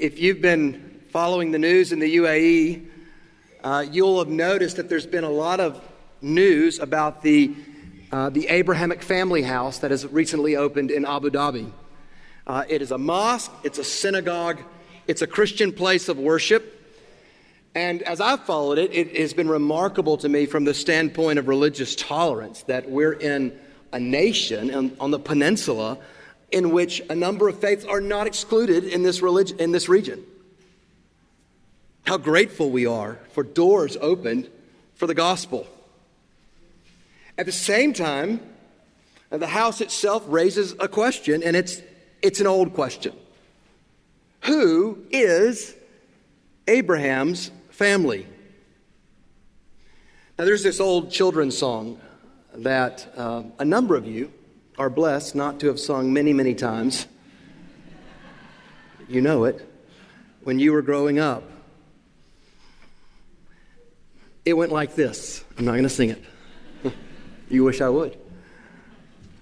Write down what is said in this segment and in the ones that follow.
if you've been following the news in the UAE, uh, you'll have noticed that there's been a lot of news about the, uh, the Abrahamic family house that has recently opened in Abu Dhabi. Uh, it is a mosque, it's a synagogue, it's a Christian place of worship. And as I've followed it, it has been remarkable to me from the standpoint of religious tolerance that we're in a nation on, on the peninsula in which a number of faiths are not excluded in this, religion, in this region. How grateful we are for doors opened for the gospel. At the same time, the house itself raises a question, and it's, it's an old question Who is Abraham's family? Now, there's this old children's song that uh, a number of you are blessed not to have sung many, many times. You know it. When you were growing up, it went like this. I'm not going to sing it. you wish I would.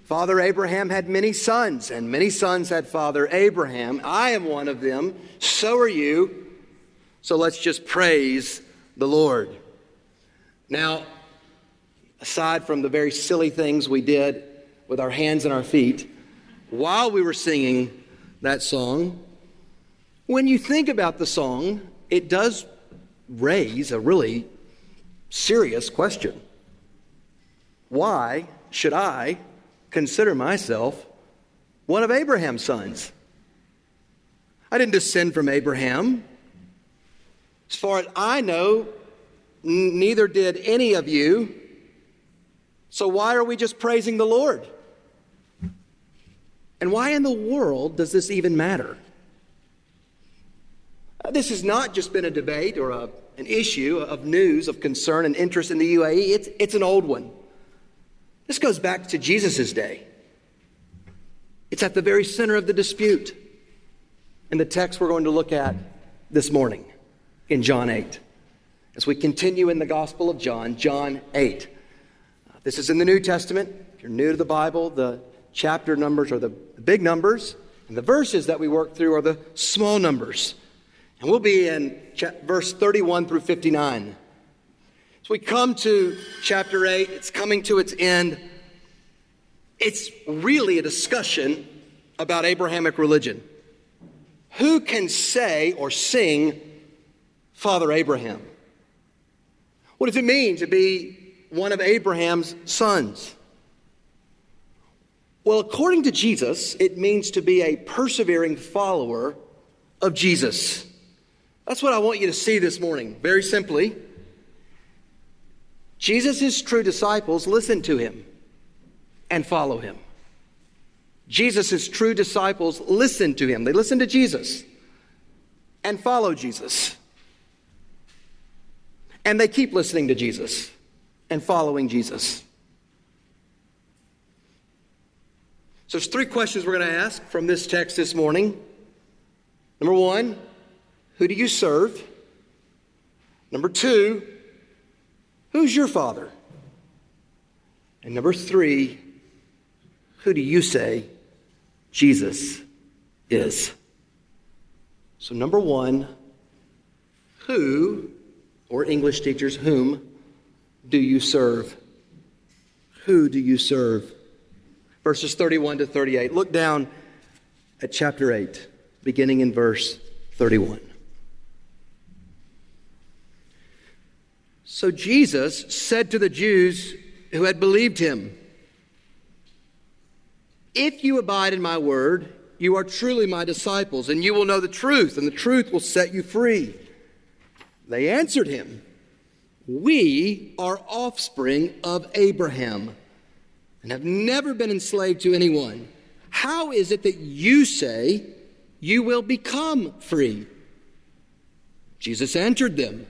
Father Abraham had many sons, and many sons had Father Abraham. I am one of them. So are you. So let's just praise the Lord. Now, aside from the very silly things we did with our hands and our feet while we were singing that song, when you think about the song, it does raise a really serious question. Why should I consider myself one of Abraham's sons? I didn't descend from Abraham. As far as I know, neither did any of you. So why are we just praising the Lord? And why in the world does this even matter? Uh, this has not just been a debate or a, an issue of news, of concern and interest in the UAE, it's, it's an old one. This goes back to Jesus' day. It's at the very center of the dispute in the text we're going to look at this morning in John 8. As we continue in the Gospel of John, John 8. This is in the New Testament. If you're new to the Bible, the chapter numbers are the big numbers, and the verses that we work through are the small numbers. And we'll be in verse 31 through 59. So we come to chapter 8, it's coming to its end. It's really a discussion about Abrahamic religion. Who can say or sing Father Abraham? What does it mean to be one of Abraham's sons? Well, according to Jesus, it means to be a persevering follower of Jesus. That's what I want you to see this morning, very simply. Jesus' true disciples listen to him and follow him. Jesus' true disciples listen to him. They listen to Jesus and follow Jesus. And they keep listening to Jesus and following Jesus. So there's three questions we're going to ask from this text this morning. Number one, who do you serve? Number two, who's your father? And number three, who do you say Jesus is? So, number one, who, or English teachers, whom do you serve? Who do you serve? Verses 31 to 38. Look down at chapter 8, beginning in verse 31. So Jesus said to the Jews who had believed him, If you abide in my word, you are truly my disciples, and you will know the truth, and the truth will set you free. They answered him, We are offspring of Abraham and have never been enslaved to anyone. How is it that you say you will become free? Jesus answered them.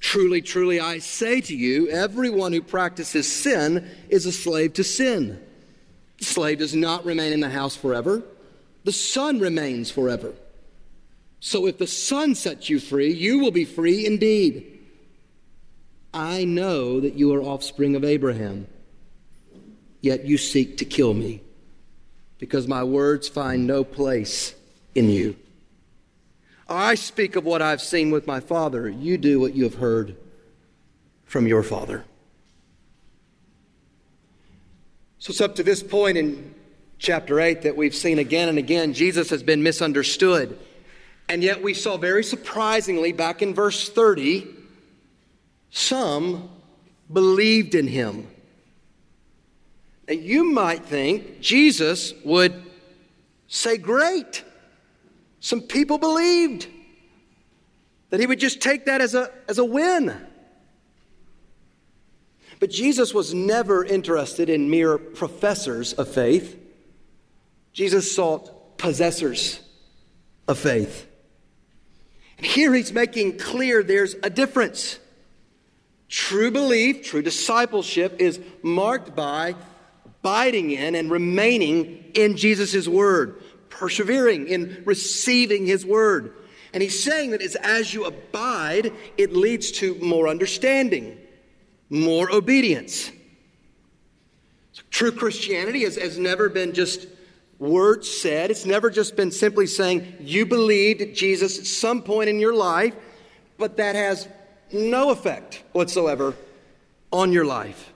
Truly, truly, I say to you, everyone who practices sin is a slave to sin. The slave does not remain in the house forever, the son remains forever. So if the son sets you free, you will be free indeed. I know that you are offspring of Abraham, yet you seek to kill me, because my words find no place in you. I speak of what I've seen with my Father. You do what you have heard from your Father. So it's up to this point in chapter 8 that we've seen again and again Jesus has been misunderstood. And yet we saw very surprisingly back in verse 30, some believed in him. Now you might think Jesus would say, Great, some people believed. That he would just take that as a, as a win. But Jesus was never interested in mere professors of faith. Jesus sought possessors of faith. And here he's making clear there's a difference. True belief, true discipleship is marked by abiding in and remaining in Jesus' word, persevering in receiving his word. And he's saying that it's as you abide, it leads to more understanding more obedience. So true Christianity has, has never been just words said, it's never just been simply saying you believed Jesus at some point in your life, but that has no effect whatsoever on your life.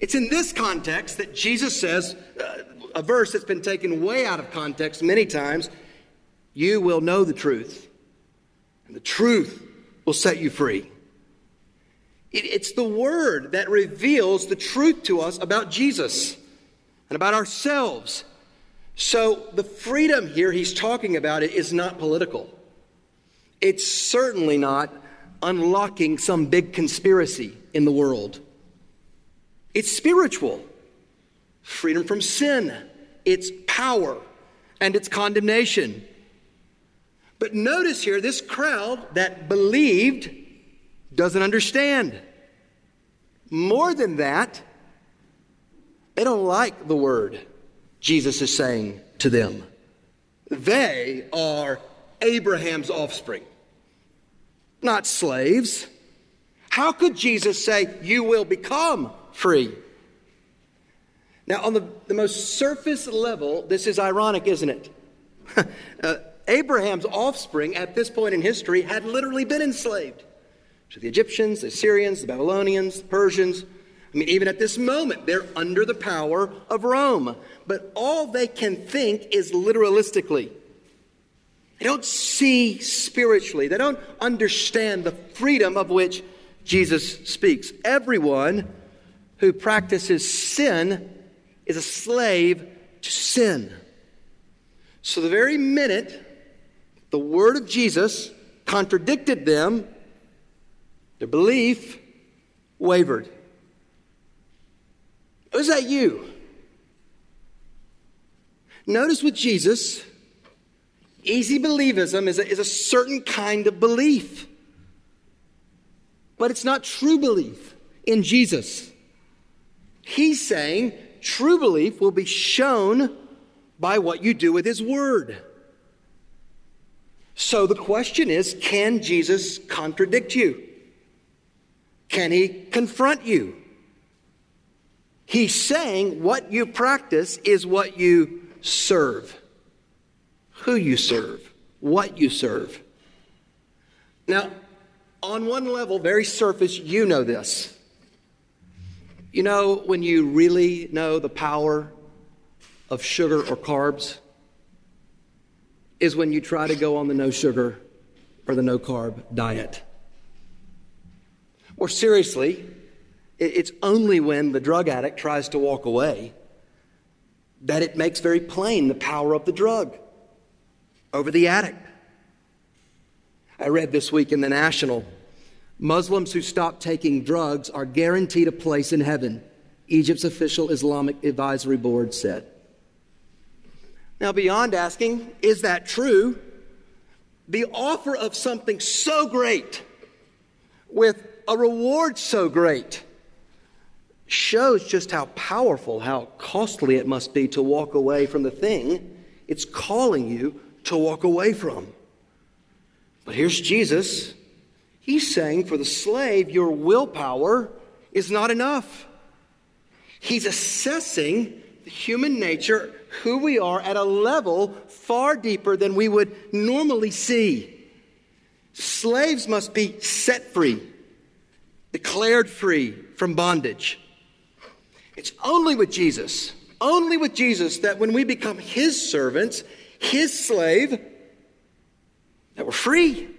It's in this context that Jesus says, uh, a verse that's been taken way out of context many times you will know the truth, and the truth will set you free. It's the Word that reveals the truth to us about Jesus and about ourselves. So the freedom here he's talking about it is not political. It's certainly not unlocking some big conspiracy in the world. It's spiritual. Freedom from sin, its power, and its condemnation. But notice here, this crowd that believed doesn't understand. More than that, they don't like the word Jesus is saying to them. They are Abraham's offspring, not slaves. How could Jesus say, You will become free? Now, on the, the most surface level, this is ironic, isn't it? uh, Abraham's offspring at this point in history had literally been enslaved to the Egyptians, the Assyrians, the Babylonians, the Persians. I mean, even at this moment, they're under the power of Rome. But all they can think is literalistically. They don't see spiritually. They don't understand the freedom of which Jesus speaks. Everyone who practices sin is a slave to sin. So, the very minute the word of Jesus contradicted them, their belief wavered. Was that you? Notice with Jesus, easy believism is a, is a certain kind of belief, but it's not true belief in Jesus. He's saying true belief will be shown by what you do with His Word. So the question is can Jesus contradict you? Can he confront you? He's saying what you practice is what you serve. Who you serve, what you serve. Now, on one level, very surface, you know this. You know when you really know the power of sugar or carbs? Is when you try to go on the no sugar or the no carb diet. Or seriously, it's only when the drug addict tries to walk away that it makes very plain the power of the drug over the addict. I read this week in the National Muslims who stop taking drugs are guaranteed a place in heaven, Egypt's official Islamic advisory board said. Now, beyond asking, is that true? The offer of something so great with a reward so great shows just how powerful, how costly it must be to walk away from the thing it's calling you to walk away from. But here's Jesus. He's saying for the slave, your willpower is not enough. He's assessing the human nature, who we are, at a level far deeper than we would normally see. Slaves must be set free, declared free from bondage. It's only with Jesus, only with Jesus, that when we become His servants, His slave, that we're free.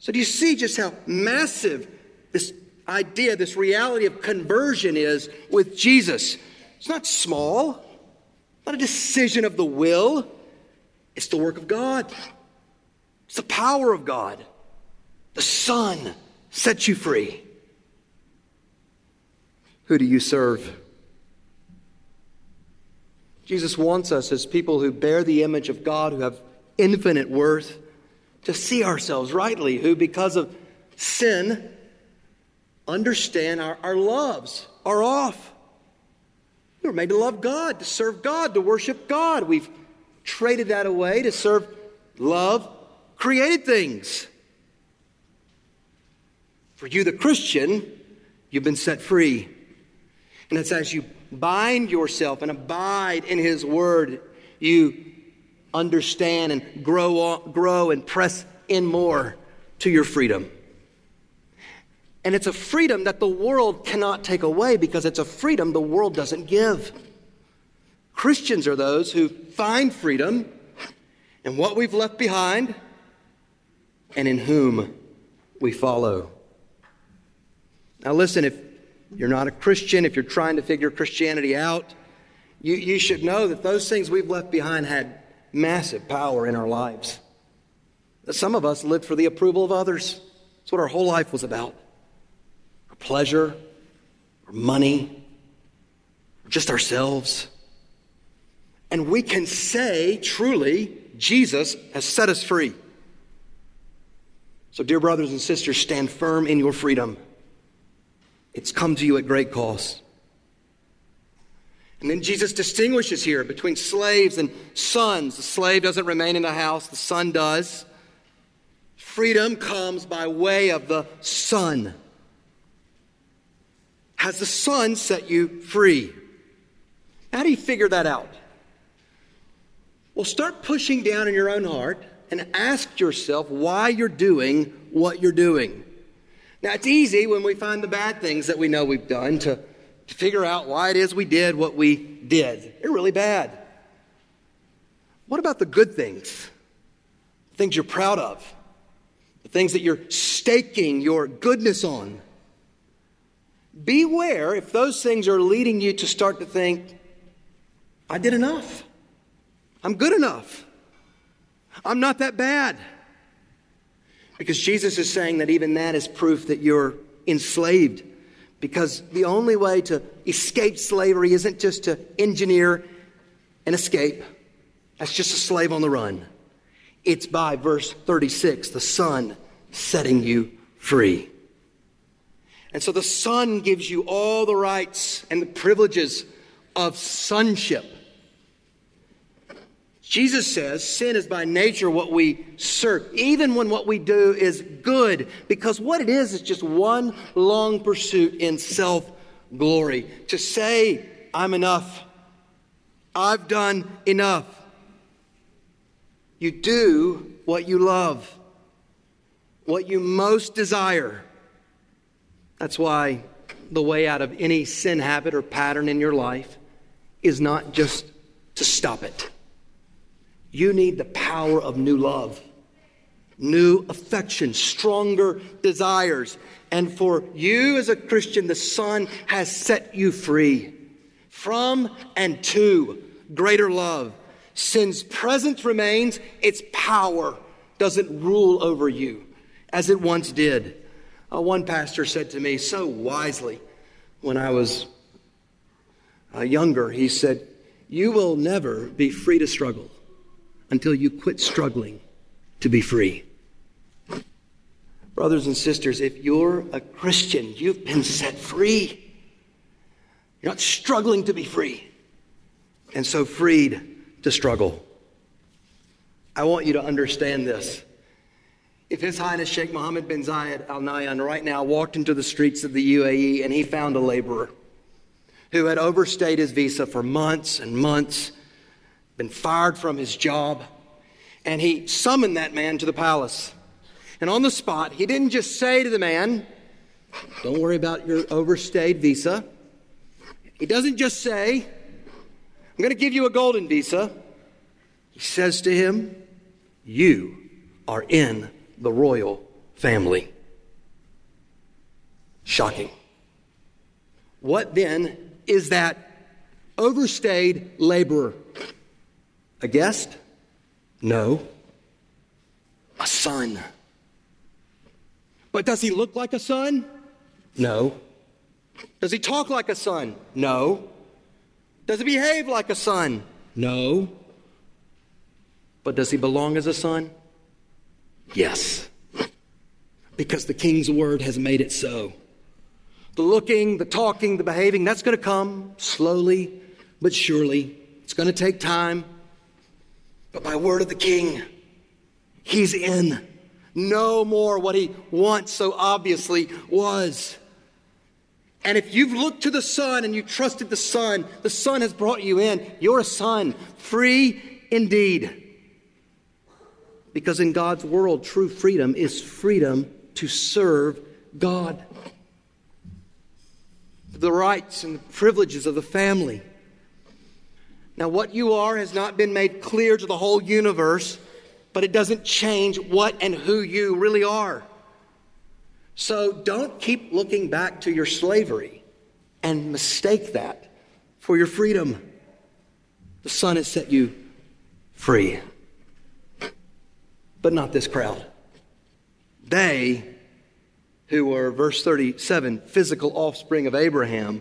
So, do you see just how massive this idea, this reality of conversion is with Jesus? It's not small, not a decision of the will, it's the work of God. It's the power of God. The Son sets you free. Who do you serve? Jesus wants us as people who bear the image of God, who have infinite worth, to see ourselves rightly, who, because of sin, understand our, our loves are off. We were made to love God, to serve God, to worship God. We've traded that away to serve, love, created things. For you, the Christian, you've been set free. And it's as you bind yourself and abide in His Word, you understand and grow, grow and press in more to your freedom. And it's a freedom that the world cannot take away because it's a freedom the world doesn't give. Christians are those who find freedom in what we've left behind and in whom we follow. Now, listen, if you're not a Christian, if you're trying to figure Christianity out, you, you should know that those things we've left behind had massive power in our lives. Some of us lived for the approval of others. That's what our whole life was about our pleasure, our money, just ourselves. And we can say truly, Jesus has set us free. So, dear brothers and sisters, stand firm in your freedom. It's come to you at great cost. And then Jesus distinguishes here between slaves and sons. The slave doesn't remain in the house, the son does. Freedom comes by way of the son. Has the son set you free? How do you figure that out? Well, start pushing down in your own heart and ask yourself why you're doing what you're doing. Now, it's easy when we find the bad things that we know we've done to, figure out why it is we did what we did. They're really bad. What about the good things? The things you're proud of, the things that you're staking your goodness on. Beware if those things are leading you to start to think, I did enough. I'm good enough. I'm not that bad. Because Jesus is saying that even that is proof that you're enslaved. Because the only way to escape slavery isn't just to engineer an escape, that's just a slave on the run. It's by verse 36, the Son setting you free. And so the Son gives you all the rights and the privileges of sonship. Jesus says sin is by nature what we serve, even when what we do is good, because what it is is just one long pursuit in self glory. To say, I'm enough, I've done enough. You do what you love, what you most desire. That's why the way out of any sin habit or pattern in your life is not just to stop it you need the power of new love, new affection, stronger desires. And for you as a Christian, the Son has set you free from and to greater love. Sin's presence remains, its power doesn't rule over you as it once did. Uh, one pastor said to me so wisely when I was uh, younger, he said, You will never be free to struggle until you quit struggling to be free. Brothers and sisters, if you're a Christian, you've been set free. You're not struggling to be free, and so freed to struggle. I want you to understand this. If His Highness Sheikh Mohammed bin Zayed Al Nahyan right now walked into the streets of the UAE and he found a laborer who had overstayed his visa for months and months, been fired from his job, and he summoned that man to the palace. And on the spot, he didn't just say to the man, Don't worry about your overstayed visa. He doesn't just say, I'm going to give you a golden visa. He says to him, You are in the royal family. Shocking. What then is that overstayed laborer? A guest? No. A son. But does he look like a son? No. Does he talk like a son? No. Does he behave like a son? No. But does he belong as a son? Yes. Because the king's word has made it so. The looking, the talking, the behaving, that's going to come slowly but surely. It's going to take time. But by word of the king, he's in. No more what he once so obviously was. And if you've looked to the Son and you trusted the Son, the Son has brought you in. You're a son, free indeed. Because in God's world, true freedom is freedom to serve God. The rights and the privileges of the family. Now, what you are has not been made clear to the whole universe, but it doesn't change what and who you really are. So don't keep looking back to your slavery and mistake that for your freedom. The Son has set you free. But not this crowd. They, who were, verse 37, physical offspring of Abraham,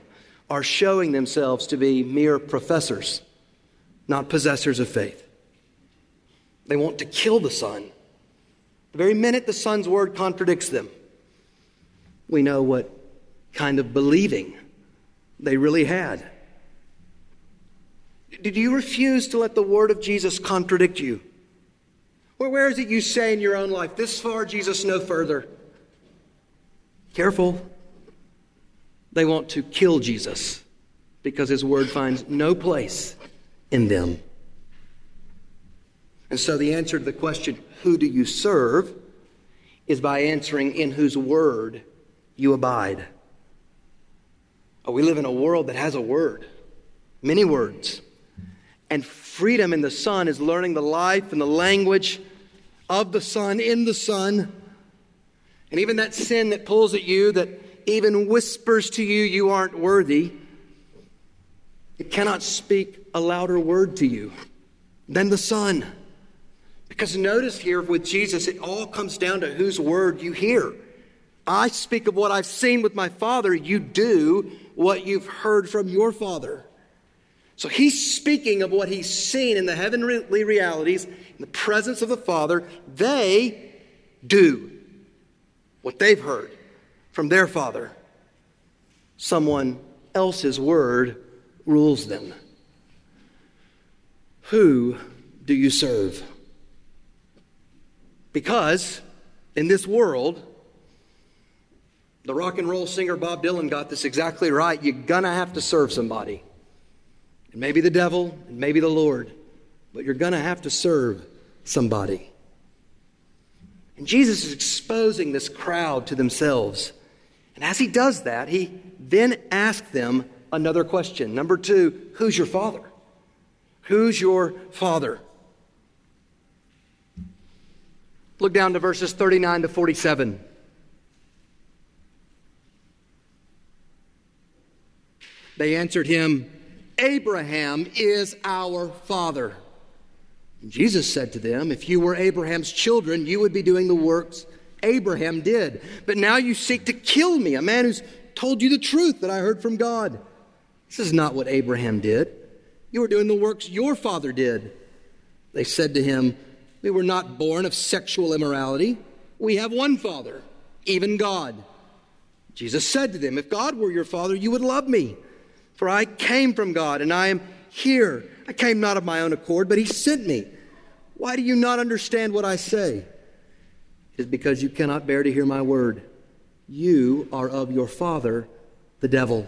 are showing themselves to be mere professors, not possessors of faith. They want to kill the Son. The very minute the Son's word contradicts them, we know what kind of believing they really had. Did you refuse to let the word of Jesus contradict you? Well, where is it you say in your own life, this far, Jesus, no further? Careful. They want to kill Jesus because his word finds no place in them. And so the answer to the question, who do you serve, is by answering in whose word you abide. Oh, we live in a world that has a word, many words. And freedom in the Son is learning the life and the language of the Son in the Son. And even that sin that pulls at you, that even whispers to you you aren't worthy, it cannot speak a louder word to you than the Son. Because notice here with Jesus, it all comes down to whose word you hear. I speak of what I've seen with my Father. You do what you've heard from your Father. So he's speaking of what he's seen in the heavenly realities, in the presence of the Father. They do what they've heard from their Father. Someone else's word rules them. Who do you serve? Because in this world, the rock and roll singer Bob Dylan got this exactly right. You're going to have to serve somebody. It may be the devil, it may be the Lord, but you're going to have to serve somebody. And Jesus is exposing this crowd to themselves. And as he does that, he then asks them another question. Number two, who's your father? Who's your father? Look down to verses 39 to 47. They answered him, Abraham is our father. And Jesus said to them, If you were Abraham's children, you would be doing the works Abraham did. But now you seek to kill me, a man who's told you the truth that I heard from God. This is not what Abraham did. You are doing the works your father did. They said to him, We were not born of sexual immorality. We have one father, even God. Jesus said to them, If God were your father, you would love me for I came from God, and I am here. I came not of my own accord, but He sent me. Why do you not understand what I say? It is because you cannot bear to hear my word. You are of your father, the devil,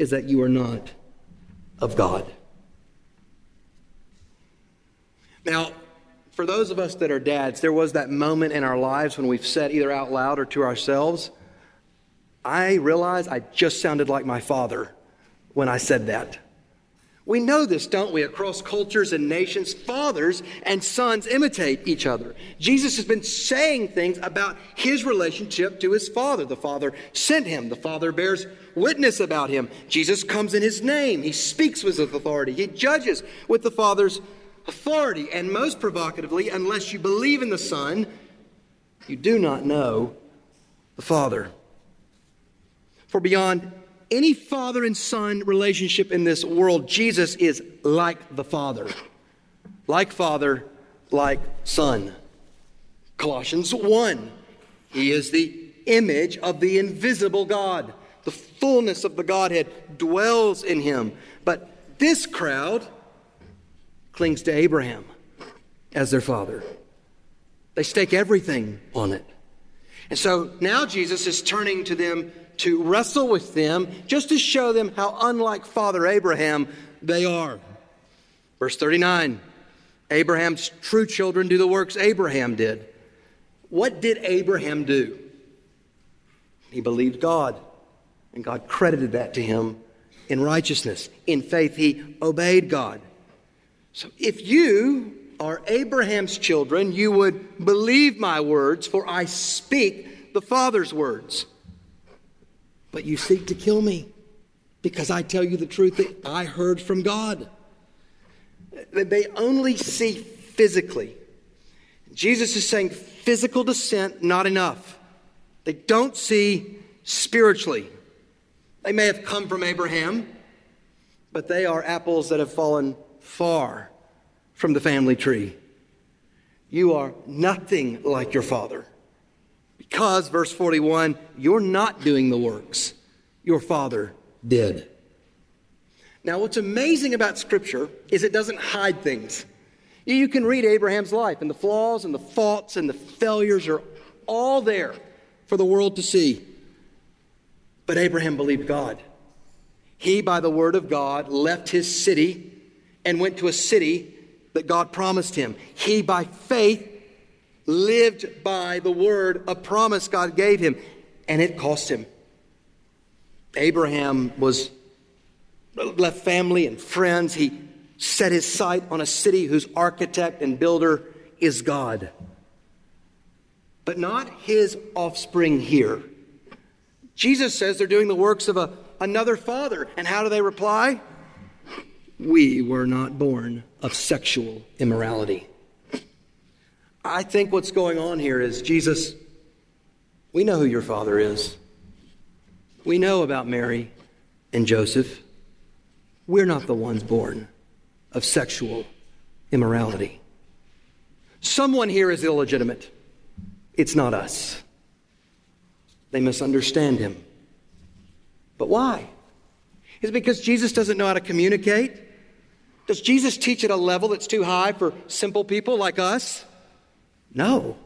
is that you are not of God. Now, for those of us that are dads, there was that moment in our lives when we've said either out loud or to ourselves, I realize I just sounded like my father when I said that. We know this, don't we? Across cultures and nations, fathers and sons imitate each other. Jesus has been saying things about his relationship to his Father. The Father sent him, the Father bears witness about him. Jesus comes in his name, he speaks with authority, he judges with the Father's authority. And most provocatively, unless you believe in the Son, you do not know the Father. For beyond any father and son relationship in this world, Jesus is like the Father. Like Father, like Son. Colossians 1. He is the image of the invisible God. The fullness of the Godhead dwells in him. But this crowd clings to Abraham as their father. They stake everything on it. And so now Jesus is turning to them to wrestle with them just to show them how unlike Father Abraham they are. Verse 39 Abraham's true children do the works Abraham did. What did Abraham do? He believed God, and God credited that to him in righteousness. In faith, he obeyed God. So if you are Abraham's children, you would believe my words, for I speak the Father's words. But you seek to kill me because I tell you the truth that I heard from God. They only see physically. Jesus is saying physical descent, not enough. They don't see spiritually. They may have come from Abraham, but they are apples that have fallen far from the family tree. You are nothing like your father. Because, verse 41, you're not doing the works your father did. Now, what's amazing about Scripture is it doesn't hide things. You can read Abraham's life, and the flaws and the faults and the failures are all there for the world to see. But Abraham believed God. He, by the word of God, left his city and went to a city that God promised him. He, by faith, lived by the word, a promise God gave him, and it cost him. Abraham was left family and friends. He set his sight on a city whose architect and builder is God. But not his offspring here. Jesus says they're doing the works of a, another father. And how do they reply? We were not born of sexual immorality. I think what's going on here is Jesus, we know who your father is. We know about Mary and Joseph. We're not the ones born of sexual immorality. Someone here is illegitimate. It's not us. They misunderstand him. But why? Is it because Jesus doesn't know how to communicate? Does Jesus teach at a level that's too high for simple people like us? No.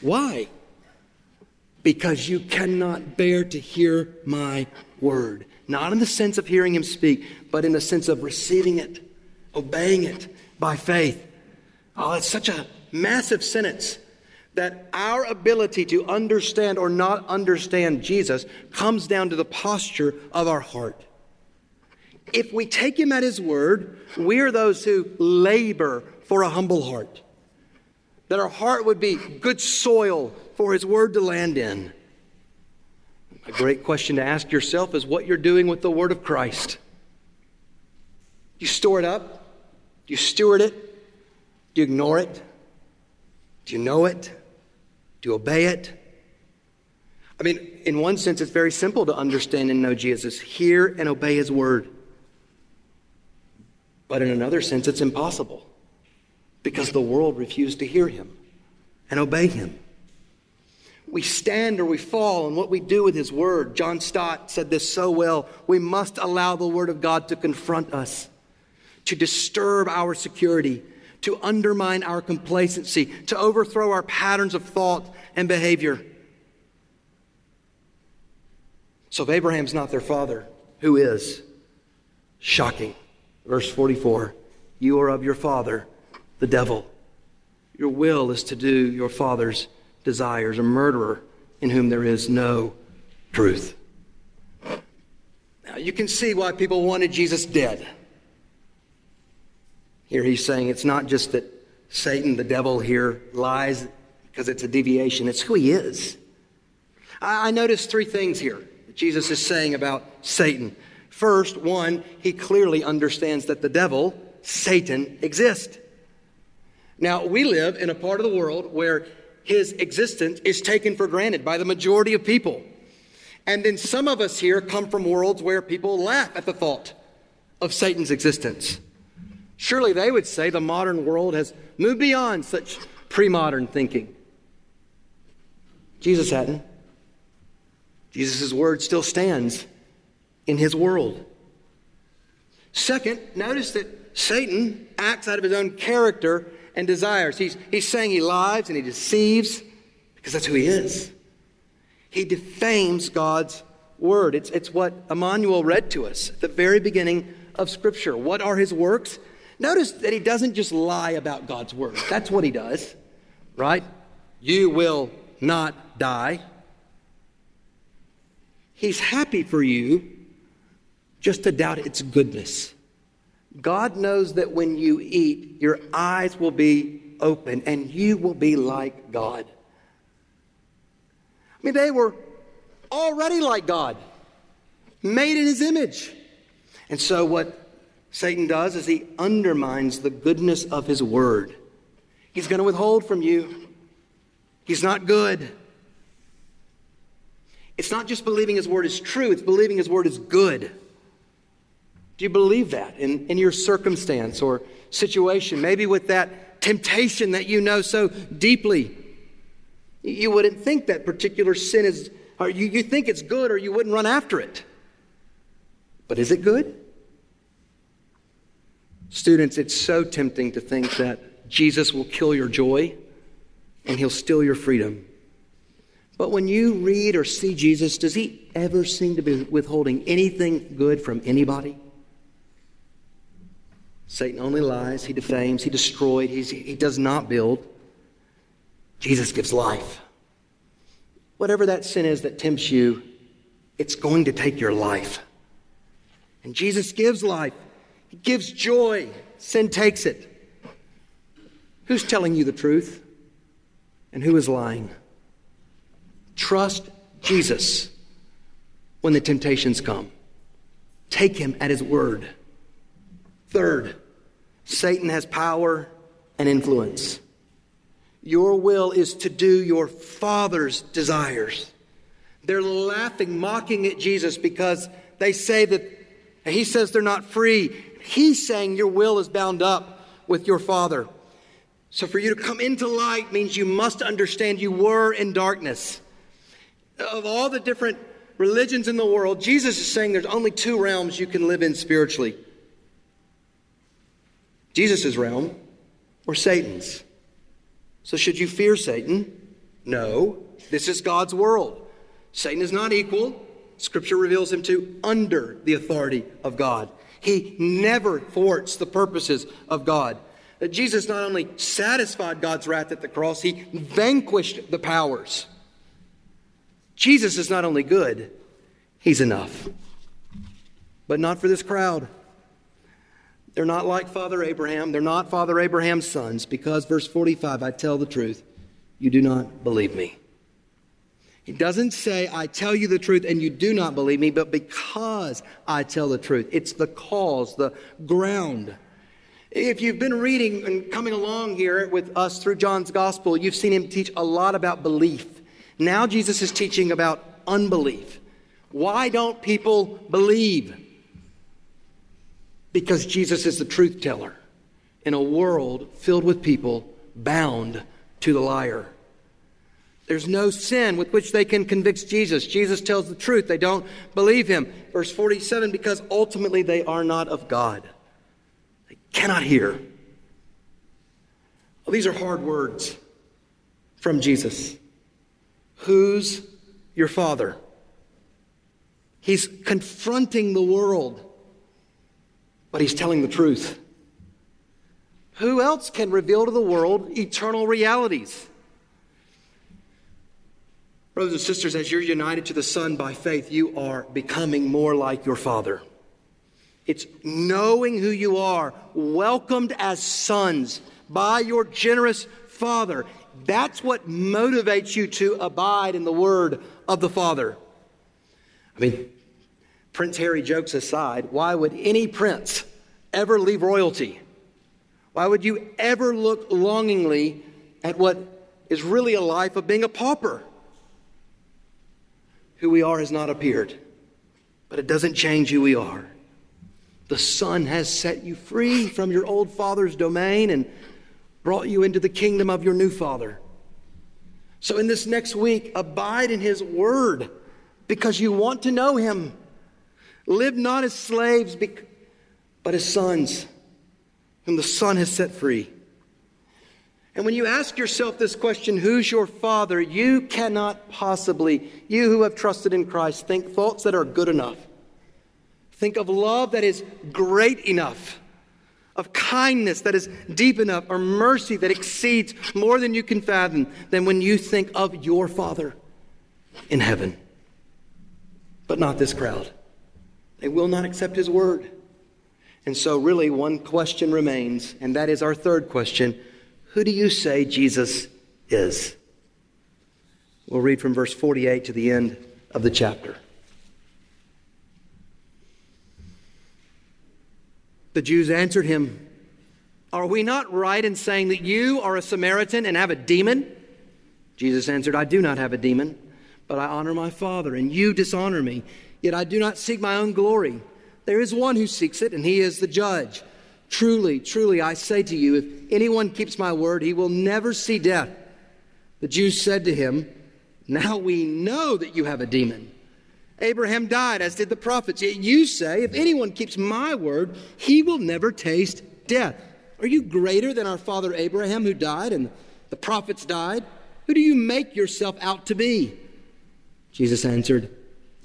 Why? Because you cannot bear to hear my word. Not in the sense of hearing him speak, but in the sense of receiving it, obeying it by faith. Oh, it's such a massive sentence that our ability to understand or not understand Jesus comes down to the posture of our heart. If we take him at his word, we are those who labor for a humble heart that our heart would be good soil for His Word to land in. A great question to ask yourself is what you're doing with the Word of Christ. Do you store it up? Do you steward it? Do you ignore it? Do you know it? Do you obey it? I mean, in one sense, it's very simple to understand and know Jesus. Hear and obey his word. But in another sense, it's impossible because the world refused to hear him and obey him. We stand or we fall in what we do with his word. John Stott said this so well. We must allow the word of God to confront us, to disturb our security, to undermine our complacency, to overthrow our patterns of thought and behavior. So if Abraham's not their father, who is? Shocking. Verse 44 You are of your father, the devil. Your will is to do your father's desires, a murderer in whom there is no truth. Now, you can see why people wanted Jesus dead. Here he's saying it's not just that Satan, the devil, here lies because it's a deviation, it's who he is. I, I noticed three things here that Jesus is saying about Satan. First, one, he clearly understands that the devil, Satan, exists. Now, we live in a part of the world where his existence is taken for granted by the majority of people. And then some of us here come from worlds where people laugh at the thought of Satan's existence. Surely they would say the modern world has moved beyond such pre modern thinking. Jesus hadn't. Jesus' word still stands in his world. Second, notice that Satan acts out of his own character and desires. He's, he's saying he lies and he deceives because that's who he is. He defames God's word. It's, it's what Emmanuel read to us at the very beginning of Scripture. What are his works? Notice that he doesn't just lie about God's word. That's what he does, right? You will not die. He's happy for you just to doubt its goodness. God knows that when you eat, your eyes will be open and you will be like God. I mean, they were already like God, made in his image. And so, what Satan does is he undermines the goodness of his word. He's going to withhold from you, he's not good. It's not just believing his word is true, it's believing his word is good. Do you believe that in, in your circumstance or situation? Maybe with that temptation that you know so deeply. You wouldn't think that particular sin is, or you, you think it's good, or you wouldn't run after it. But is it good? Students, it's so tempting to think that Jesus will kill your joy and he'll steal your freedom. But when you read or see Jesus, does he ever seem to be withholding anything good from anybody? Satan only lies, he defames, he destroys, he does not build. Jesus gives life. Whatever that sin is that tempts you, it's going to take your life. And Jesus gives life, He gives joy. Sin takes it. Who's telling you the truth? And who is lying? Trust Jesus when the temptations come. Take him at his word. Third, Satan has power and influence. Your will is to do your father's desires. They're laughing, mocking at Jesus because they say that he says they're not free. He's saying your will is bound up with your father. So for you to come into light means you must understand you were in darkness. Of all the different religions in the world, Jesus is saying there's only two realms you can live in spiritually Jesus' realm or Satan's. So, should you fear Satan? No. This is God's world. Satan is not equal. Scripture reveals him to under the authority of God. He never thwarts the purposes of God. Jesus not only satisfied God's wrath at the cross, he vanquished the powers. Jesus is not only good, he's enough. But not for this crowd. They're not like Father Abraham. They're not Father Abraham's sons because, verse 45, I tell the truth. You do not believe me. He doesn't say, I tell you the truth and you do not believe me, but because I tell the truth. It's the cause, the ground. If you've been reading and coming along here with us through John's gospel, you've seen him teach a lot about belief Now Jesus is teaching about unbelief. Why don't people believe? Because Jesus is the truth teller in a world filled with people bound to the liar. There's no sin with which they can convict Jesus. Jesus tells the truth. They don't believe him. Verse 47 because ultimately they are not of God. They cannot hear. Well, these are hard words from Jesus. Who's your father? He's confronting the world, but he's telling the truth. Who else can reveal to the world eternal realities? Brothers and sisters, as you're united to the Son by faith, you are becoming more like your Father. It's knowing who you are, welcomed as sons by your generous Father. That's what motivates you to abide in the Word of the Father. I mean, Prince Harry jokes aside, why would any prince ever leave royalty? Why would you ever look longingly at what is really a life of being a pauper? who we are has not appeared, but it doesn't change who we are. The Son has set you free from your old father's domain and brought you into the kingdom of your new father. So, in this next week, abide in His Word because you want to know Him. Live not as slaves, but as sons, whom the Son has set free. And when you ask yourself this question, who's your father? You cannot possibly, you who have trusted in Christ, think thoughts that are good enough. Think of love that is great enough, of kindness that is deep enough, or mercy that exceeds more than you can fathom than when you think of your Father in heaven. But not this crowd. They will not accept His word. And so, really, one question remains, and that is our third question who do you say Jesus is? We'll read from verse 48 to the end of the chapter. The Jews answered him, Are we not right in saying that you are a Samaritan and have a demon? Jesus answered, I do not have a demon, but I honor my Father, and you dishonor me. Yet I do not seek my own glory. There is one who seeks it, and he is the judge. Truly, truly, I say to you, if anyone keeps my word, he will never see death. The Jews said to him, Now we know that you have a demon. Abraham died, as did the prophets. Yet you say, If anyone keeps my word, he will never taste death. Are you greater than our father Abraham, who died and the prophets died? Who do you make yourself out to be? Jesus answered,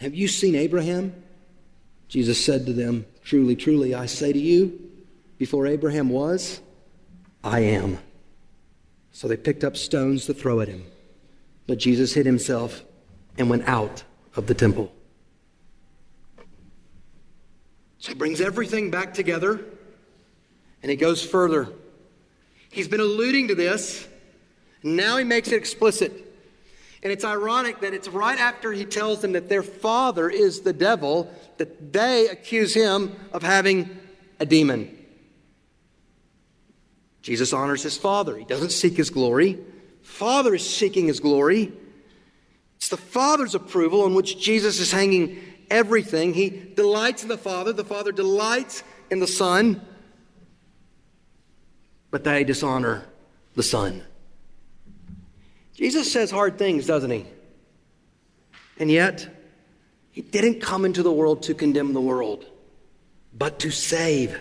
Have you seen Abraham? Jesus said to them, Truly, truly, I say to you, before Abraham was, I am. So they picked up stones to throw at him. But Jesus hid himself and went out of the temple. So he brings everything back together and he goes further. He's been alluding to this, now he makes it explicit. And it's ironic that it's right after he tells them that their father is the devil that they accuse him of having a demon. Jesus honors his Father. He doesn't seek his glory. Father is seeking his glory. It's the Father's approval on which Jesus is hanging everything. He delights in the Father. The Father delights in the Son. But they dishonor the Son. Jesus says hard things, doesn't he? And yet, he didn't come into the world to condemn the world, but to save.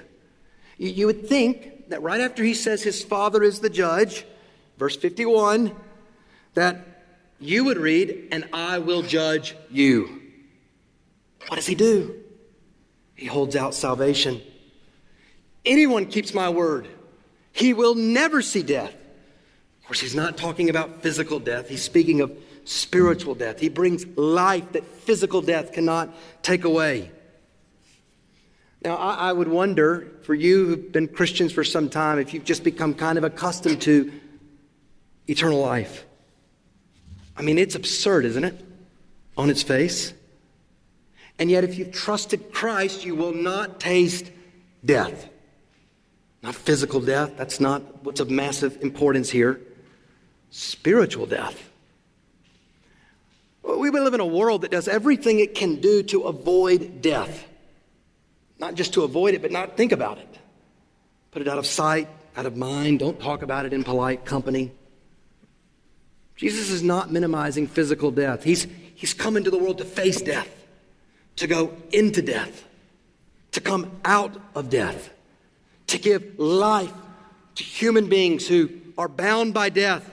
You would think that right after he says his father is the judge, verse 51, that you would read, and I will judge you. What does he do? He holds out salvation. Anyone keeps my word, he will never see death. Course, he's not talking about physical death, he's speaking of spiritual death. He brings life that physical death cannot take away. Now, I, I, would wonder for you who've been Christians for some time if you've just become kind of accustomed to eternal life. I mean, it's absurd, isn't it? On its face. And yet, if you've trusted Christ, you will not taste death. Not physical death, that's not what's of massive importance here. Spiritual death. We live in a world that does everything it can do to avoid death. Not just to avoid it, but not think about it. Put it out of sight, out of mind. Don't talk about it in polite company. Jesus is not minimizing physical death. He's, he's come into the world to face death, to go into death, to come out of death, to give life to human beings who are bound by death.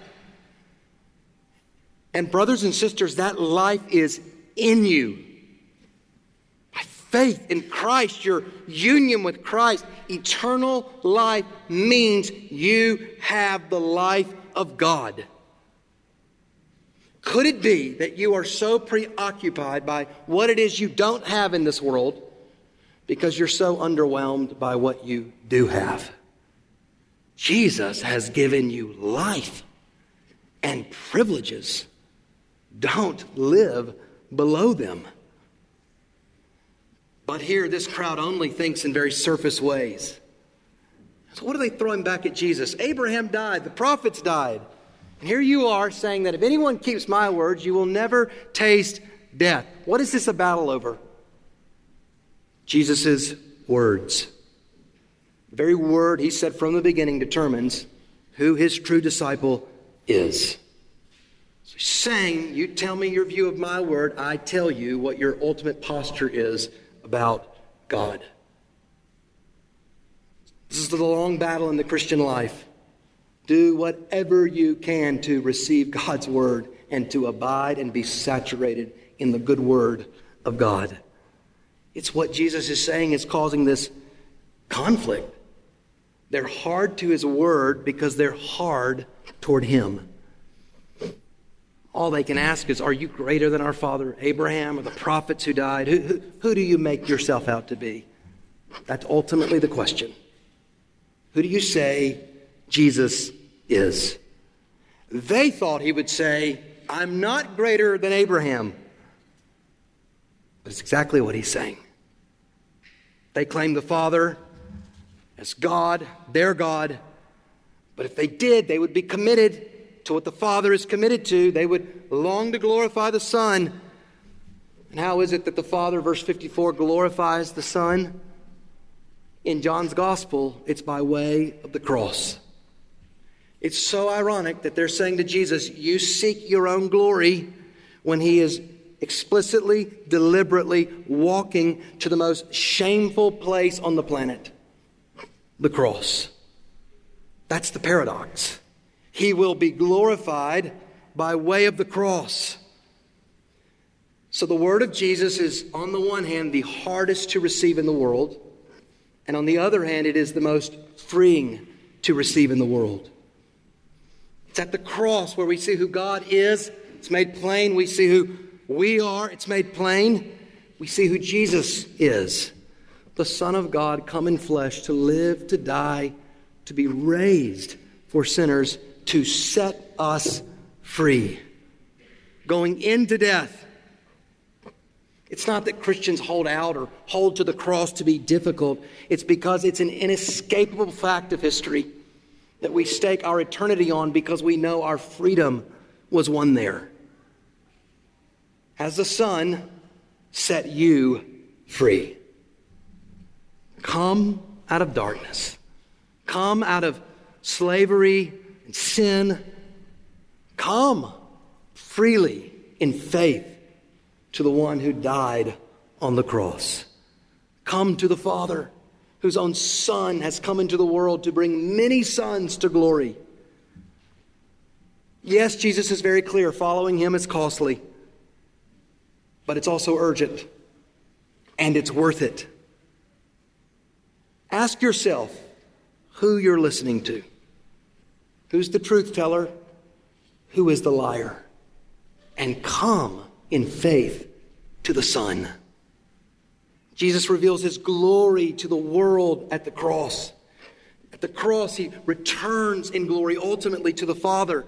And, brothers and sisters, that life is in you By faith in Christ, your union with Christ, eternal life means you have the life of God. Could it be that you are so preoccupied by what it is you don't have in this world because you're so underwhelmed by what you do have? Jesus has given you life and privileges. Don't live below them. But here, this crowd only thinks in very surface ways. So, what are they throwing back at Jesus? Abraham died, the prophets died. And here you are saying that if anyone keeps my words, you will never taste death. What is this a battle over? Jesus' words. The very word he said from the beginning determines who his true disciple is. So he's saying, You tell me your view of my word, I tell you what your ultimate posture is about God. This is the long battle in the Christian life. Do whatever you can to receive God's word and to abide and be saturated in the good word of God. It's what Jesus is saying is causing this conflict. They're hard to his word because they're hard toward him. All they can ask is, Are you greater than our father Abraham or the prophets who died? Who, who, who do you make yourself out to be? That's ultimately the question. Who do you say Jesus is? They thought he would say, I'm not greater than Abraham. But it's exactly what he's saying. They claim the Father as God, their God. But if they did, they would be committed to what the Father is committed to. They would long to glorify the Son. And how is it that the Father, verse 54, glorifies the Son? In John's Gospel, it's by way of the cross. It's so ironic that they're saying to Jesus, You seek your own glory, when he is explicitly, deliberately walking to the most shameful place on the planet the cross. That's the paradox he will be glorified by way of the cross. So the word of Jesus is, on the one hand, the hardest to receive in the world, and on the other hand, it is the most freeing to receive in the world. It's at the cross where we see who God is, it's made plain. We see who we are, it's made plain. We see who Jesus is the Son of God come in flesh to live, to die, to be raised for sinners to set us free. Going into death. It's not that Christians hold out or hold to the cross to be difficult. It's because it's an inescapable fact of history that we stake our eternity on because we know our freedom was won there. Has the Son set you free? Come out of darkness. Come out of slavery and sin, come freely in faith to the one who died on the cross. Come to the Father, whose own Son has come into the world to bring many sons to glory. Yes, Jesus is very clear following him is costly, but it's also urgent, and it's worth it. Ask yourself who you're listening to. Who's the truth teller? who is the liar, and come in faith to the Son. Jesus reveals his glory to the world at the cross. At the cross, he returns in glory ultimately to the Father.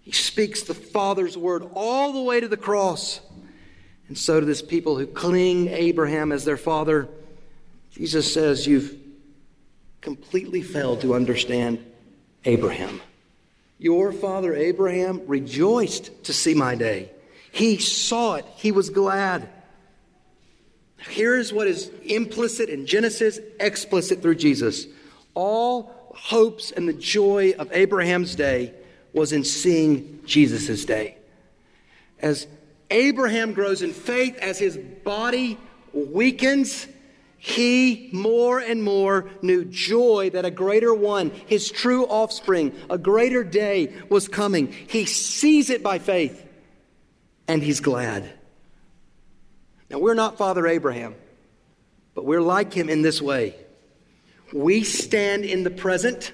He speaks the Father's word all the way to the cross. And so, to this people who cling Abraham as their father, Jesus says, You've completely failed to understand Abraham. Your father Abraham rejoiced to see my day. He saw it, he was glad. Here's what is implicit in Genesis, explicit through Jesus. All hopes and the joy of Abraham's day was in seeing Jesus' day. As Abraham grows in faith, as his body weakens, he more and more knew joy that a greater one, his true offspring, a greater day was coming. He sees it by faith and he's glad. Now, we're not Father Abraham, but we're like him in this way. We stand in the present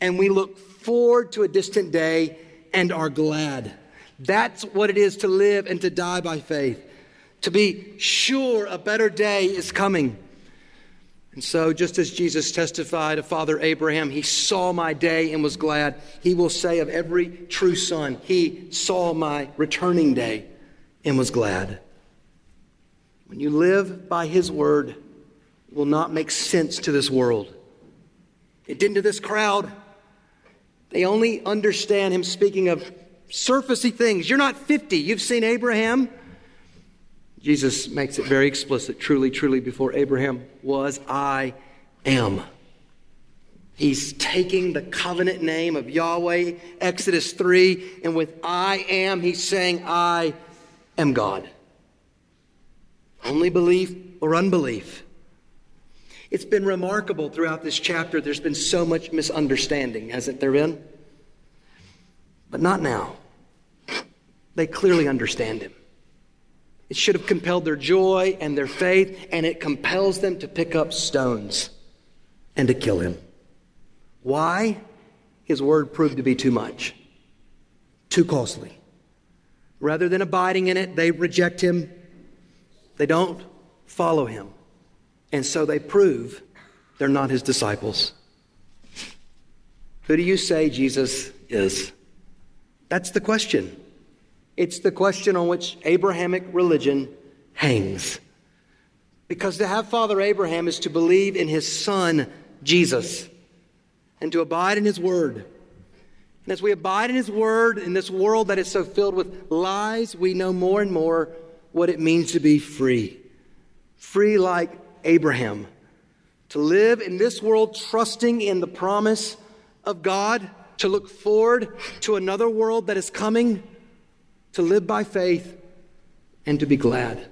and we look forward to a distant day and are glad. That's what it is to live and to die by faith, to be sure a better day is coming. And so, just as Jesus testified of Father Abraham, he saw my day and was glad, he will say of every true son, he saw my returning day and was glad. When you live by his word, it will not make sense to this world. It didn't to this crowd. They only understand him speaking of surfacey things. You're not 50. You've seen Abraham. Jesus makes it very explicit. Truly, truly, before Abraham was, I am. He's taking the covenant name of Yahweh, Exodus 3, and with I am, he's saying, I am God. Only belief or unbelief. It's been remarkable throughout this chapter. There's been so much misunderstanding, hasn't there been? But not now. They clearly understand him. It should have compelled their joy and their faith, and it compels them to pick up stones and to kill him. Why? His word proved to be too much, too costly. Rather than abiding in it, they reject him. They don't follow him. And so they prove they're not his disciples. Who do you say Jesus is? That's the question. It's the question on which Abrahamic religion hangs. Because to have Father Abraham is to believe in his son, Jesus, and to abide in his word. And as we abide in his word in this world that is so filled with lies, we know more and more what it means to be free. Free like Abraham. To live in this world trusting in the promise of God, to look forward to another world that is coming, to live by faith, and to be glad.